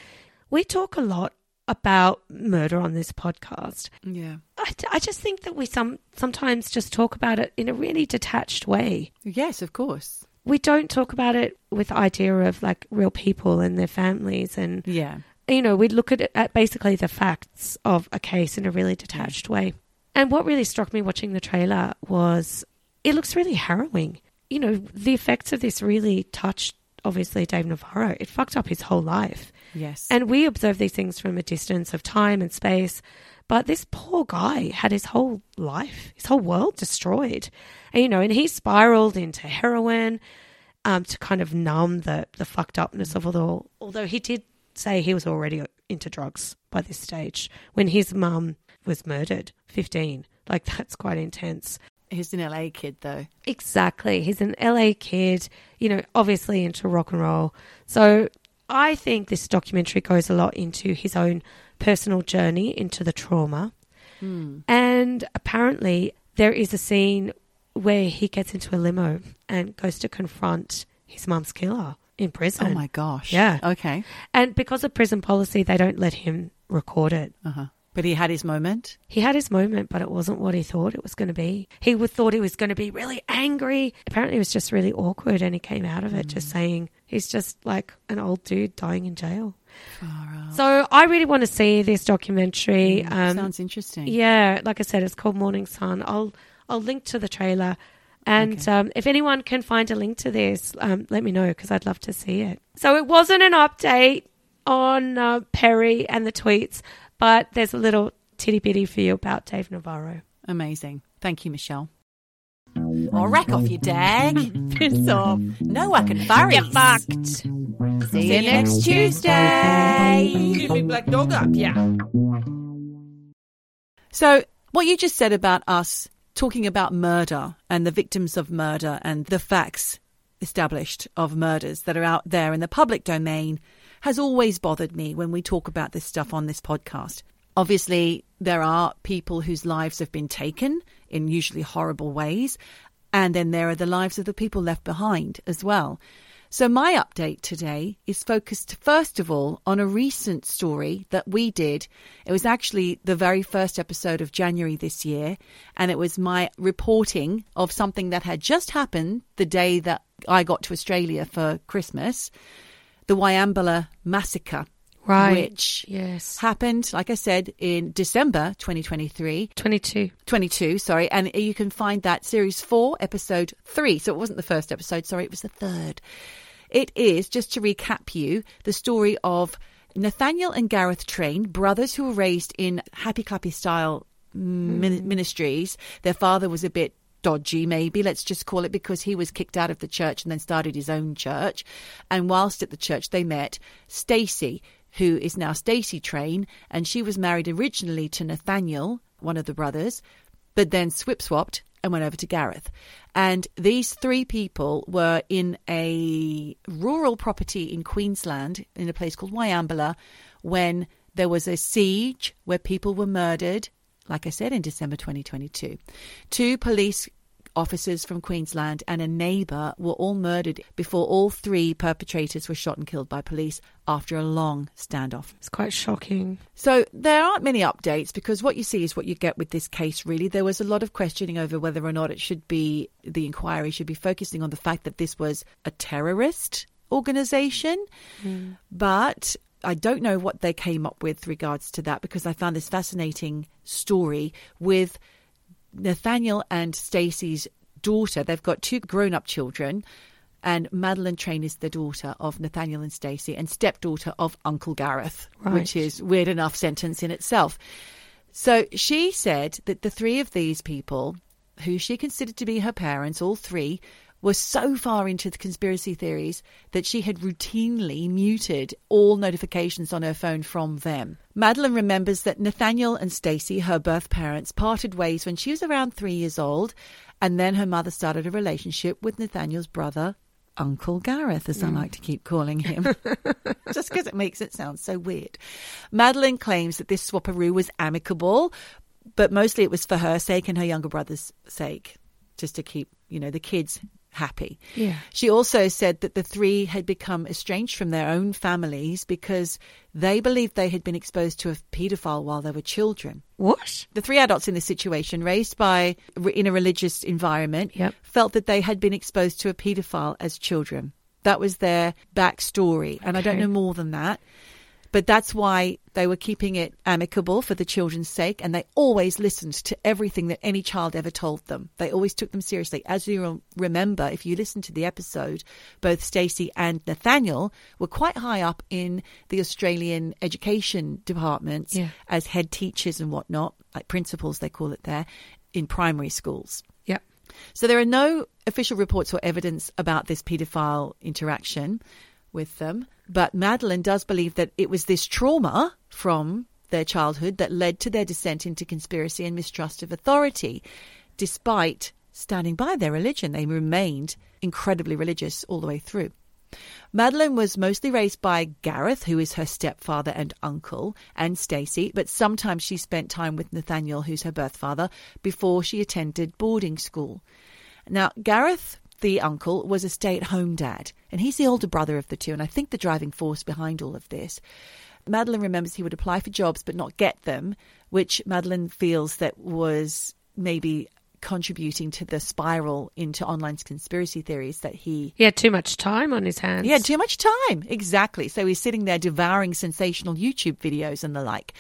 we talk a lot about murder on this podcast. Yeah. I, I just think that we some sometimes just talk about it in a really detached way. Yes, of course. We don't talk about it with the idea of like real people and their families and Yeah. You know, we look at at basically the facts of a case in a really detached way. And what really struck me watching the trailer was it looks really harrowing. You know, the effects of this really touched obviously Dave Navarro. It fucked up his whole life. Yes. And we observe these things from a distance of time and space. But this poor guy had his whole life, his whole world destroyed. And, you know, and he spiraled into heroin um, to kind of numb the, the fucked upness of it all. Although he did say he was already into drugs by this stage when his mum was murdered, 15. Like, that's quite intense. He's an LA kid, though. Exactly. He's an LA kid, you know, obviously into rock and roll. So I think this documentary goes a lot into his own personal journey into the trauma. Hmm. And apparently, there is a scene where he gets into a limo and goes to confront his mum's killer in prison. Oh my gosh. Yeah. Okay. And because of prison policy, they don't let him record it. Uh huh. But he had his moment. He had his moment, but it wasn't what he thought it was going to be. He would thought he was going to be really angry. Apparently, it was just really awkward, and he came out of it just saying he's just like an old dude dying in jail. So I really want to see this documentary. Um, Sounds interesting. yeah, like I said, it's called Mourning Son. I'll I'll link to the trailer, and Okay. um, if anyone can find a link to this, um, let me know because I'd love to see it. So it wasn't an update on uh, Perry and the tweets, but there's a little titty bitty for you about Dave Navarro. Amazing. Thank you, Michelle. Oh, rack off your dag. Piss off. No I can furry. Get fucked. See you next Tuesday. Give me black dog up, yeah. So, what you just said about us talking about murder and the victims of murder and the facts established of murders that are out there in the public domain has always bothered me when we talk about this stuff on this podcast. Obviously, there are people whose lives have been taken in usually horrible ways, and then there are the lives of the people left behind as well. So, my update today is focused, first of all, on a recent story that we did. It was actually the very first episode of January this year, and it was my reporting of something that had just happened the day that I got to Australia for Christmas the Wieambilla massacre. Right. Which Yes. happened, like I said, in December 2023. 22. 22, sorry, and you can find that series 4, episode 3. So it wasn't the first episode, sorry, it was the third. It is, just to recap you, the story of Nathaniel and Gareth Train, brothers who were raised in happy clappy style min- hmm. ministries. Their father was a bit dodgy, maybe, let's just call it, because he was kicked out of the church and then started his own church. And whilst at the church, they met Stacey, who is now Stacey Train, and she was married originally to Nathaniel, one of the brothers, but then swip swapped and went over to Gareth. And these three people were in a rural property in Queensland, in a place called Wieambilla, when there was a siege where people were murdered, like I said, in December 2022. Two police officers from Queensland and a neighbour were all murdered before all three perpetrators were shot and killed by police after a long standoff. It's quite shocking. So there aren't many updates because what you see is what you get with this case, really. There was a lot of questioning over whether or not it should be, the inquiry should be focusing on the fact that this was a terrorist organization. Mm. But I don't know what they came up with regards to that because I found this fascinating story with Nathaniel and Stacey's daughter. They've got two grown up children. And Madeline Train is the daughter of Nathaniel and Stacey and stepdaughter of Uncle Gareth, Right. which is weird enough sentence in itself. So she said that the three of these people, who she considered to be her parents, all three, were so far into the conspiracy theories that she had routinely muted all notifications on her phone from them. Madeline remembers that Nathaniel and Stacey, her birth parents, parted ways when she was around three years old, and then her mother started a relationship with Nathaniel's brother, Uncle Gareth, as I mm. like to keep calling him, just because it makes it sound so weird. Madeline claims that this swapperoo was amicable, but mostly it was for her sake and her younger brother's sake, just to keep, you know, the kids happy. Yeah. She also said that the three had become estranged from their own families because they believed they had been exposed to a paedophile while they were children. What? The three adults in this situation, raised by in a religious environment, Yep. felt that they had been exposed to a paedophile as children. That was their backstory, and I don't know more than that. But that's why they were keeping it amicable for the children's sake, and they always listened to everything that any child ever told them. They always took them seriously. As you remember, if you listen to the episode, both Stacey and Nathaniel were quite high up in the Australian education departments Yeah. as head teachers and whatnot, like principals, they call it there, in primary schools. Yep. So there are no official reports or evidence about this paedophile interaction with them, but Madeline does believe that it was this trauma from their childhood that led to their descent into conspiracy and mistrust of authority, despite standing by their religion. They remained incredibly religious all the way through. Madeline was mostly raised by Gareth, who is her stepfather and uncle, and Stacey, but sometimes she spent time with Nathaniel, who's her birth father, before she attended boarding school. Now, Gareth, the uncle, was a stay at home dad, and he's the older brother of the two, and I think the driving force behind all of this. Madeline remembers he would apply for jobs but not get them, which Madeline feels that was maybe contributing to the spiral into online conspiracy theories that he He had too much time on his hands. he had too much time. Exactly. So he's sitting there devouring sensational YouTube videos and the like.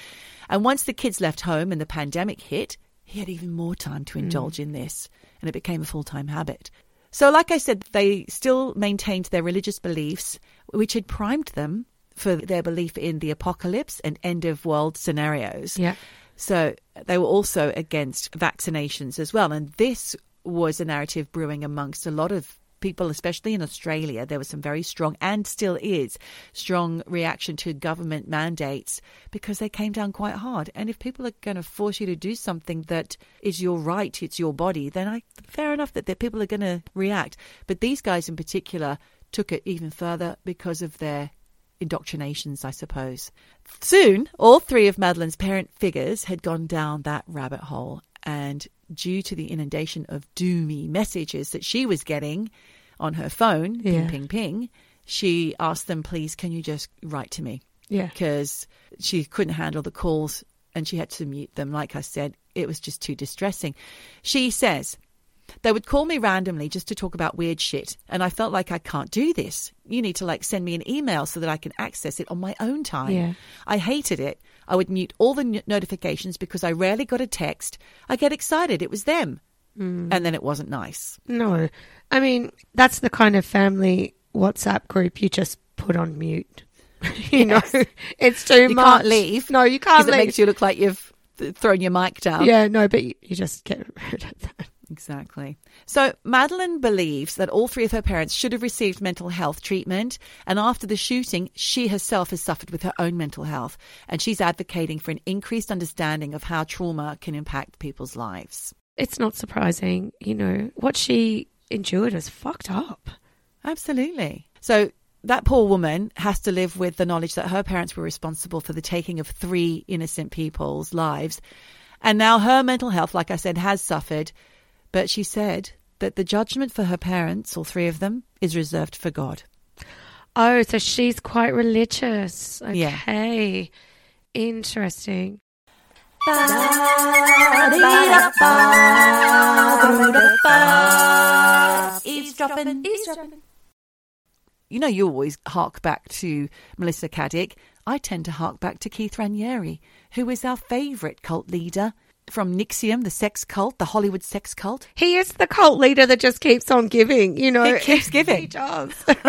And once the kids left home and the pandemic hit, he had even more time to mm. indulge in this, and it became a full time habit. So, like I said, they still maintained their religious beliefs, which had primed them for their belief in the apocalypse and end of world scenarios. Yeah. So they were also against vaccinations as well. And this was a narrative brewing amongst a lot of people, especially in Australia. There was some very strong, and still is, strong reaction to government mandates because they came down quite hard. And if people are going to force you to do something that is your right, it's your body, then I fair enough that the people are going to react. But these guys in particular took it even further because of their indoctrinations, I suppose. Soon, all three of Madeline's parent figures had gone down that rabbit hole, and due to the inundation of doomy messages that she was getting on her phone, ping, Yeah. ping, ping, she asked them, please, can you just write to me? Yeah. Because she couldn't handle the calls and she had to mute them. Like I said, it was just too distressing. She says, they would call me randomly just to talk about weird shit, and I felt like I can't do this. You need to like send me an email so that I can access it on my own time. Yeah. I hated it. I would mute all the n- notifications because I rarely got a text. I get excited. It was them. Hmm. And then it wasn't nice. No. I mean, that's the kind of family WhatsApp group you just put on mute. you know, it's too You much. can't leave. No, you can't Because it makes you look like you've th- thrown your mic down. yeah, no, but you, you just get rid of that. Exactly. So Madeline believes that all three of her parents should have received mental health treatment. And after the shooting, she herself has suffered with her own mental health. And she's advocating for an increased understanding of how trauma can impact people's lives. It's not surprising, you know, what she endured is fucked up. Absolutely. So that poor woman has to live with the knowledge that her parents were responsible for the taking of three innocent people's lives. And now her mental health, like I said, has suffered. But she said that the judgment for her parents, all three of them, is reserved for God. Oh, so she's quite religious. Yeah. Okay. Interesting. Eavesdropping. You know, you always hark back to Melissa Caddick. I tend to hark back to Keith Raniere, who is our favourite cult leader from NXIVM, the sex cult, the Hollywood sex cult. He is the cult leader that just keeps on giving, you know. He keeps giving. he does.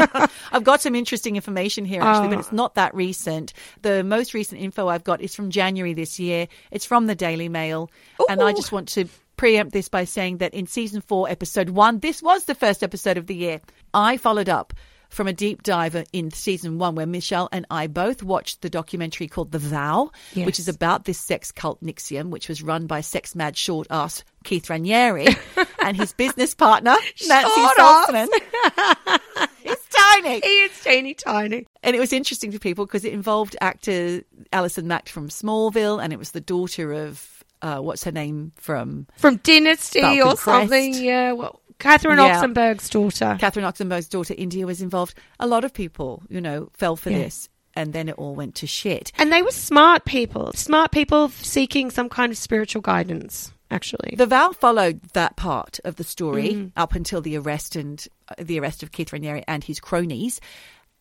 I've got some interesting information here, actually, Oh. but it's ah. not that recent. The most recent info I've got is from January this year. It's from the Daily Mail. And I just want to preempt this by saying that in season four, episode one, this was the first episode of the year. I followed up from a deep dive in season one where Michelle and I both watched the documentary called The Vow, Yes. which is about this sex cult NXIVM, which was run by sex mad short ass Keith Raniere and his business partner, Nancy. Salzman. He's tiny. he is teeny tiny. And it was interesting for people because it involved actor Alison Mack from Smallville, and it was the daughter of uh, what's her name from From Dynasty Falcon or Crest. something. Yeah, well, Catherine Yeah. Oxenberg's daughter. Catherine Oxenberg's daughter, India, was involved. A lot of people, you know, fell for Yeah. this. And then it all went to shit. and they were smart people. Smart people seeking some kind of spiritual guidance, actually. The vow followed that part of the story Mm. up until the arrest and uh, the arrest of Keith Raniere and his cronies.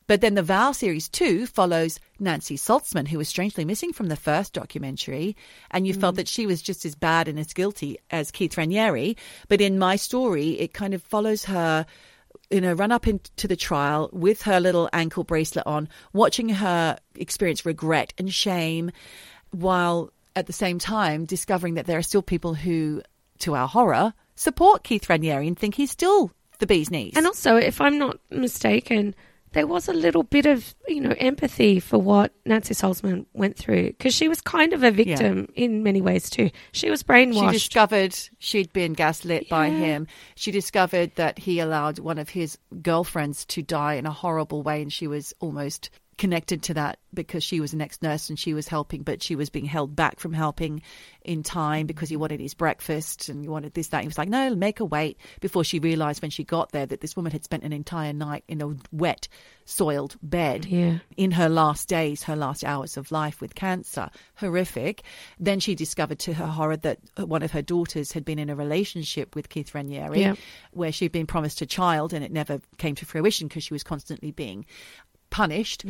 But then the Vow series two follows Nancy Salzman, who was strangely missing from the first documentary, and you Mm. felt that she was just as bad and as guilty as Keith Raniere. But in my story, it kind of follows her in a run up into the trial with her little ankle bracelet on, watching her experience regret and shame, while at the same time discovering that there are still people who, to our horror, support Keith Raniere and think he's still the bee's knees. And also, if I'm not mistaken, there was a little bit of, you know, empathy for what Nancy Salzman went through because she was kind of a victim in many ways too. She was brainwashed. she discovered she'd been gaslit by him. She discovered that he allowed one of his girlfriends to die in a horrible way, and she was almost connected to that because she was an ex nurse and she was helping, but she was being held back from helping in time because he mm-hmm. wanted his breakfast and he wanted this, that. He was like, no, make her wait. Before she realized when she got there that this woman had spent an entire night in a wet, soiled bed yeah. in her last days, her last hours of life with cancer. Horrific. Then she discovered to her horror that one of her daughters had been in a relationship with Keith Raniere, Yeah. where she'd been promised a child and it never came to fruition because she was constantly being punished.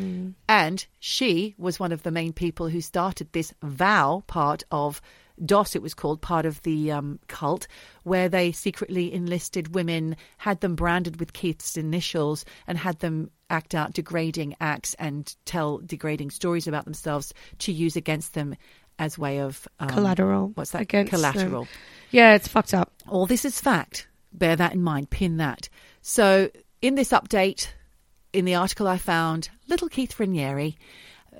And she was one of the main people who started this vow part of DOS, it was called, part of the um, cult, where they secretly enlisted women, had them branded with Keith's initials, and had them act out degrading acts and tell degrading stories about themselves to use against them as way of um, Collateral. What's that? against them. Collateral. Yeah, it's fucked up. All this is fact. Bear that in mind. Pin that. So, in this update, in the article I found, little Keith Raniere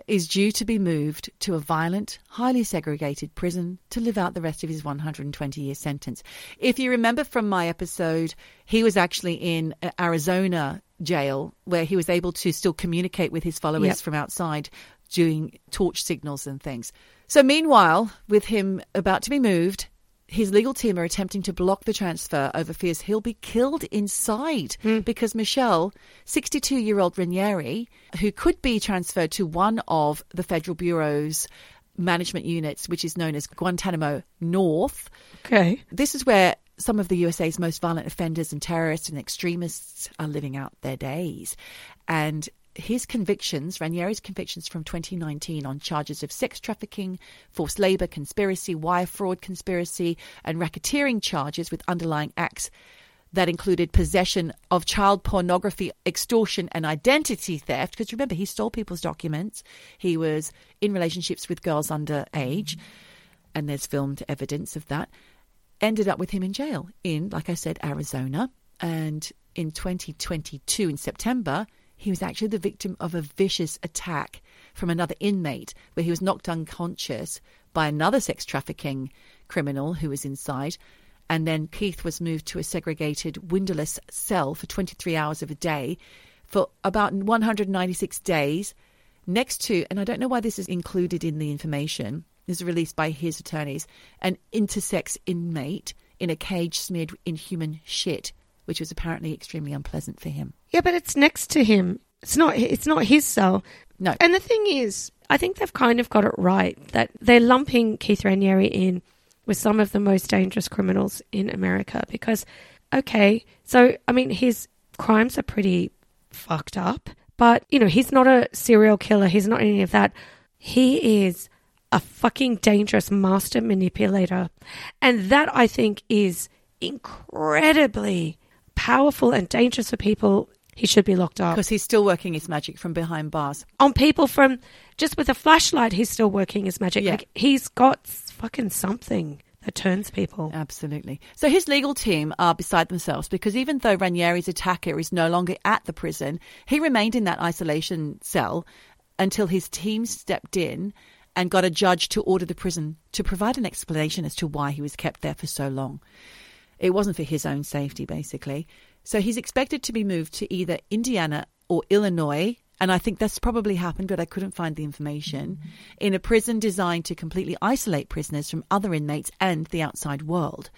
is due to be moved to a violent, highly segregated prison to live out the rest of his 120 year sentence. If you remember from my episode, he was actually in uh, Arizona jail where he was able to still communicate with his followers Yep. from outside doing torch signals and things. So, meanwhile, with him about to be moved, his legal team are attempting to block the transfer over fears he'll be killed inside hmm. because Michelle, 62 year old Raniere, who could be transferred to one of the Federal Bureau's management units, which is known as Guantanamo North. Okay. This is where some of the USA's most violent offenders and terrorists and extremists are living out their days. And his convictions, Raniere's convictions from 2019 on charges of sex trafficking, forced labor, conspiracy, wire fraud conspiracy, and racketeering charges with underlying acts that included possession of child pornography, extortion, and identity theft. Because remember, he stole people's documents. He was in relationships with girls under age, and there's filmed evidence of that. Ended up with him in jail in, like I said, Arizona. And in 2022, in September, he was actually the victim of a vicious attack from another inmate where he was knocked unconscious by another sex trafficking criminal who was inside. And then Keith was moved to a segregated windowless cell for 23 hours of a day for about 196 days next to, and I don't know why this is included in the information, this is released by his attorneys, an intersex inmate in a cage smeared in human shit, which was apparently extremely unpleasant for him. Yeah, but it's next to him. It's not. It's not his cell. No. And the thing is, I think they've kind of got it right that they're lumping Keith Raniere in with some of the most dangerous criminals in America because, okay, so I mean, his crimes are pretty fucked up, but you know, he's not a serial killer. He's not any of that. He is a fucking dangerous master manipulator. And that I think is incredibly powerful and dangerous for people. He should be locked up. Because he's still working his magic from behind bars. On people from just with a flashlight, he's still working his magic. Yeah. Like he's got fucking something that turns people. Absolutely. So his legal team are beside themselves because even though Raniere's attacker is no longer at the prison, he remained in that isolation cell until his team stepped in and got a judge to order the prison to provide an explanation as to why he was kept there for so long. It wasn't for his own safety, basically. So he's expected to be moved to either Indiana or Illinois. And I think that's probably happened, but I couldn't find the information. Mm-hmm. In a prison designed to completely isolate prisoners from other inmates and the outside world.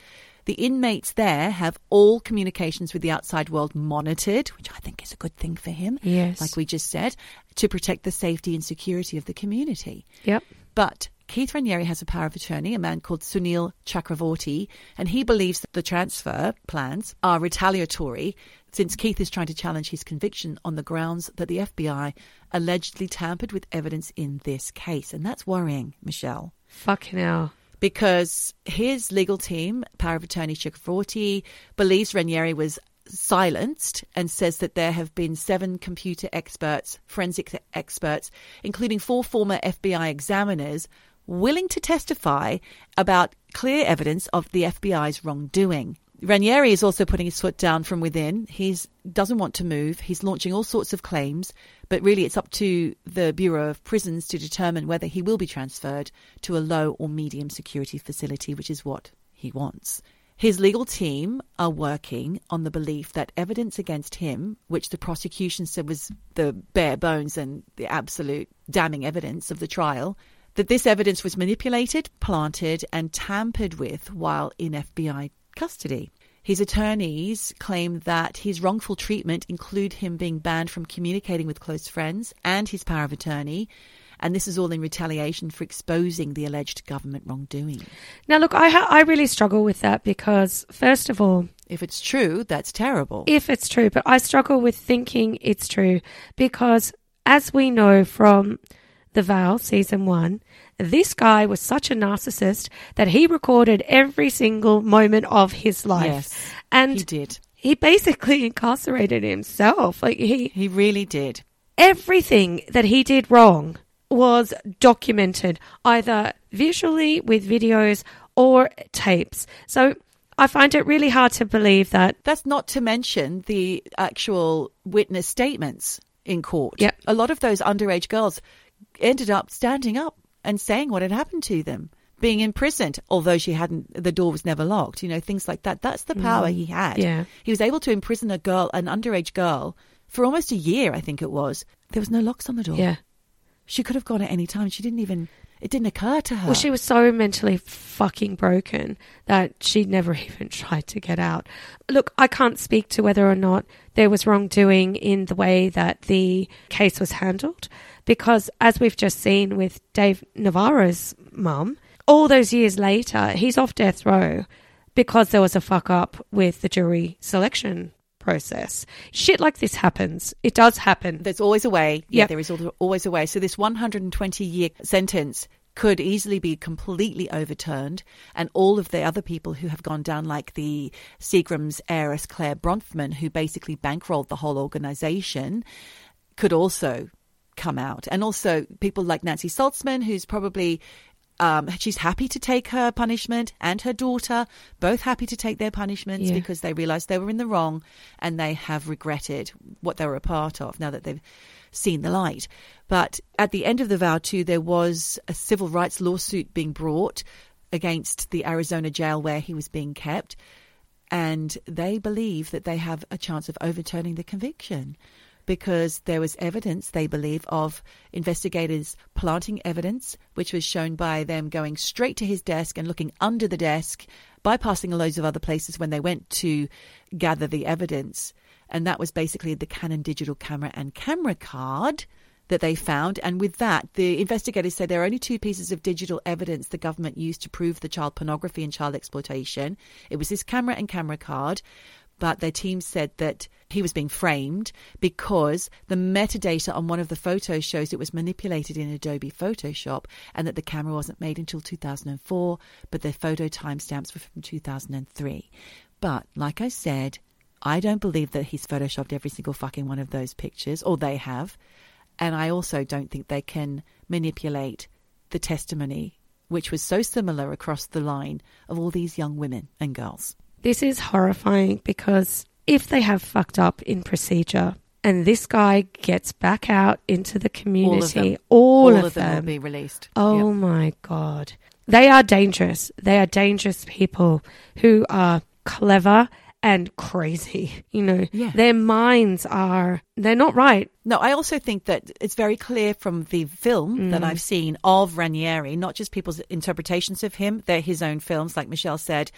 The inmates there have all communications with the outside world monitored, which I think is a good thing for him. Yes. Like we just said, to protect the safety and security of the community. Yep. But Keith Raniere has a power of attorney, a man called Suneel Chakravorty, and he believes that the transfer plans are retaliatory since Keith is trying to challenge his conviction on the grounds that the FBI allegedly tampered with evidence in this case. And that's worrying, Michelle Fucking hell. because his legal team, Power of Attorney Chakravorty, believes Raniere was silenced and says that there have been seven computer experts, forensic experts, including four former FBI examiners, willing to testify about clear evidence of the FBI's wrongdoing. Raniere is also putting his foot down from within. He doesn't want to move. He's launching all sorts of claims, but really it's up to the Bureau of Prisons to determine whether he will be transferred to a low or medium security facility, which is what he wants. His legal team are working on the belief that evidence against him, which the prosecution said was the bare bones and the absolute damning evidence of the trial, that this evidence was manipulated, planted, and tampered with while in FBI custody. His attorneys claim that his wrongful treatment include him being banned from communicating with close friends and his power of attorney, and this is all in retaliation for exposing the alleged government wrongdoing. Now, look, I ha- I really struggle with that because, first of all, If it's true, that's terrible. if it's true, but I struggle with thinking it's true because, as we know from The Vow season one, this guy was such a narcissist that he recorded every single moment of his life, Yes, and he did. he basically incarcerated himself. Like he, He really did. everything that he did wrong was documented either visually with videos or tapes. So I find it really hard to believe that. That's not to mention the actual witness statements in court. Yep. A lot of those underage girls ended up standing up and saying what had happened to them, being imprisoned, although she hadn't, the door was never locked, you know, things like that. That's the power mm-hmm. he had. Yeah. He was able to imprison a girl, an underage girl, for almost a year, I think it was. There was no locks on the door. Yeah. She could have gone at any time. She didn't even, it didn't occur to her. Well, she was so mentally fucking broken that she never even tried to get out. Look, I can't speak to whether or not there was wrongdoing in the way that the case was handled, because as we've just seen with Dave Navarro's mum, all those years later, he's off death row because there was a fuck up with the jury selection process. Shit like this happens. It does happen. There's always a way. Yeah, Yep. there is always a way. So this 120 year sentence could easily be completely overturned, and all of the other people who have gone down, like the Seagram's heiress Clare Bronfman, who basically bankrolled the whole organization, could also come out. And also people like Nancy Salzman, who's probably um, she's happy to take her punishment, and her daughter both happy to take their punishments Yeah. because they realised they were in the wrong and they have regretted what they were a part of now that they've seen the light. But at the end of the vow, too, there was a civil rights lawsuit being brought against the Arizona jail where he was being kept, and they believe that they have a chance of overturning the conviction because there was evidence, they believe, of investigators planting evidence, which was shown by them going straight to his desk and looking under the desk, bypassing a loads of other places when they went to gather the evidence. And that was basically the Canon digital camera and camera card that they found. And with that, the investigators said there are only two pieces of digital evidence the government used to prove the child pornography and child exploitation. It was this camera and camera card. But their team said that he was being framed because the metadata on one of the photos shows it was manipulated in Adobe Photoshop and that the camera wasn't made until 2004, but the photo timestamps were from 2003. But like I said, I don't believe that he's photoshopped every single fucking one of those pictures, or they have. And I also don't think they can manipulate the testimony, which was so similar across the line of all these young women and girls. This is horrifying because if they have fucked up in procedure and this guy gets back out into the community, all of them, will be released. oh Yep. my God. They are dangerous. They are dangerous people who are clever and crazy. You know, Yeah. their minds are, they're not right. No, I also think that it's very clear from the film that mm. I've seen of Raniere, not just people's interpretations of him, they're his own films, like Michelle said.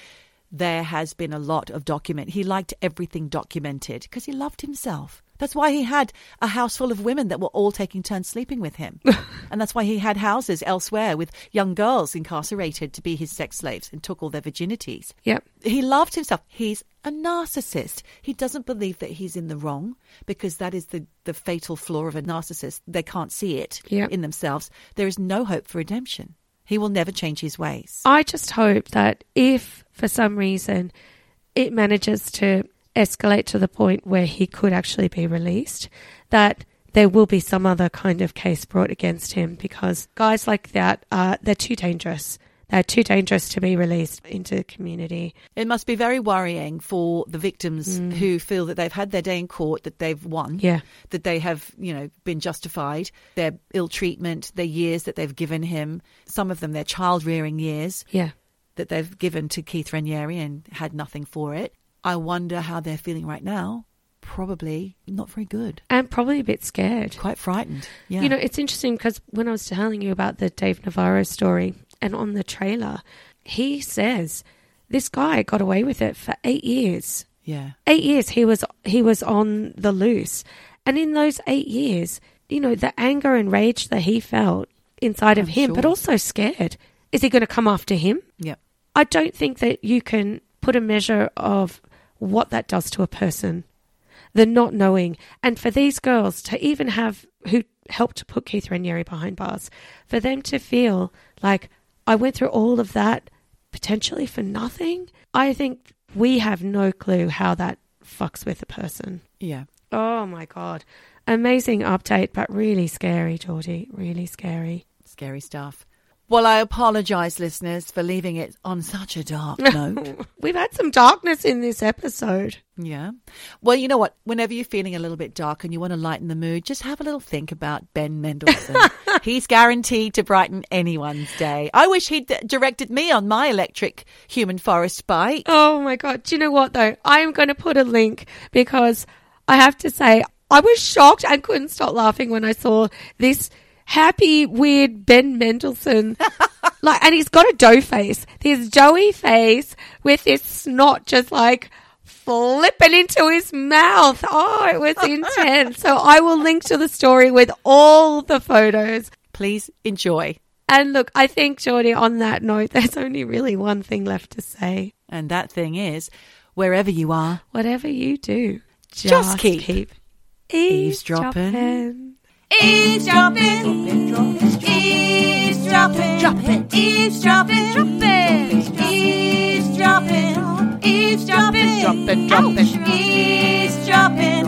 There has been a lot of document. He liked everything documented because he loved himself. That's why he had a house full of women that were all taking turns sleeping with him. and that's why he had houses elsewhere with young girls incarcerated to be his sex slaves and took all their virginities. Yep. He loved himself. He's a narcissist. He doesn't believe that he's in the wrong because that is the, the fatal flaw of a narcissist. They can't see it Yep. in themselves. There is no hope for redemption. He will never change his ways. I just hope that if for some reason it manages to escalate to the point where he could actually be released, that there will be some other kind of case brought against him because guys like that are they're too dangerous. They're too dangerous to be released into the community. It must be very worrying for the victims mm. who feel that they've had their day in court, that they've won, Yeah. that they have, you know, been justified, their ill treatment, their years that they've given him, some of them their child rearing years Yeah. that they've given to Keith Raniere and had nothing for it. I wonder how they're feeling right now. Probably not very good. And probably a bit scared. Quite frightened. Yeah. You know, it's interesting because when I was telling you about the Dave Navarro story and on the trailer, he says this guy got away with it for eight years. yeah. Eight years he was he was on the loose, and in those eight years, you know, the anger and rage that he felt inside of I'm him, but also scared. Is he going to come after him? Yeah. I don't think that you can put a measure of what that does to a person, the not knowing. And for these girls to even have, who helped to put Keith Raniere behind bars, for them to feel like I went through all of that potentially for nothing, I think we have no clue how that fucks with a person. Yeah. Oh my God. Amazing update, but really scary, Geordie. Really scary. Scary stuff. Well, I apologize, listeners, for leaving it on such a dark note. We've had some darkness in this episode. Yeah. Well, you know what? Whenever you're feeling a little bit dark and you want to lighten the mood, just have a little think about Ben Mendelsohn. He's guaranteed to brighten anyone's day. I wish he'd directed me on my electric human forest bike. Oh my god! Do you know what though? I am going to put a link because I have to say I was shocked and couldn't stop laughing when I saw this happy, weird Ben Mendelsohn. like, and he's got a dough face. This doughy face with this snot just like flipping into his mouth. Oh, it was intense. so I will link to the story with all the photos. Please enjoy. And look, I think, Geordie, on that note, there's only really one thing left to say. And that thing is, wherever you are, whatever you do, just, Just keep keep, eavesdropping. eavesdropping. Eavesdropping. Eavesdropping. Eavesdropping. Eavesdropping. Eavesdropping. Eavesdropping. Eavesdropping. Eavesdropping.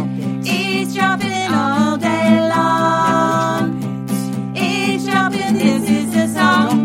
Eavesdropping all day long. Eavesdropping. This is a song.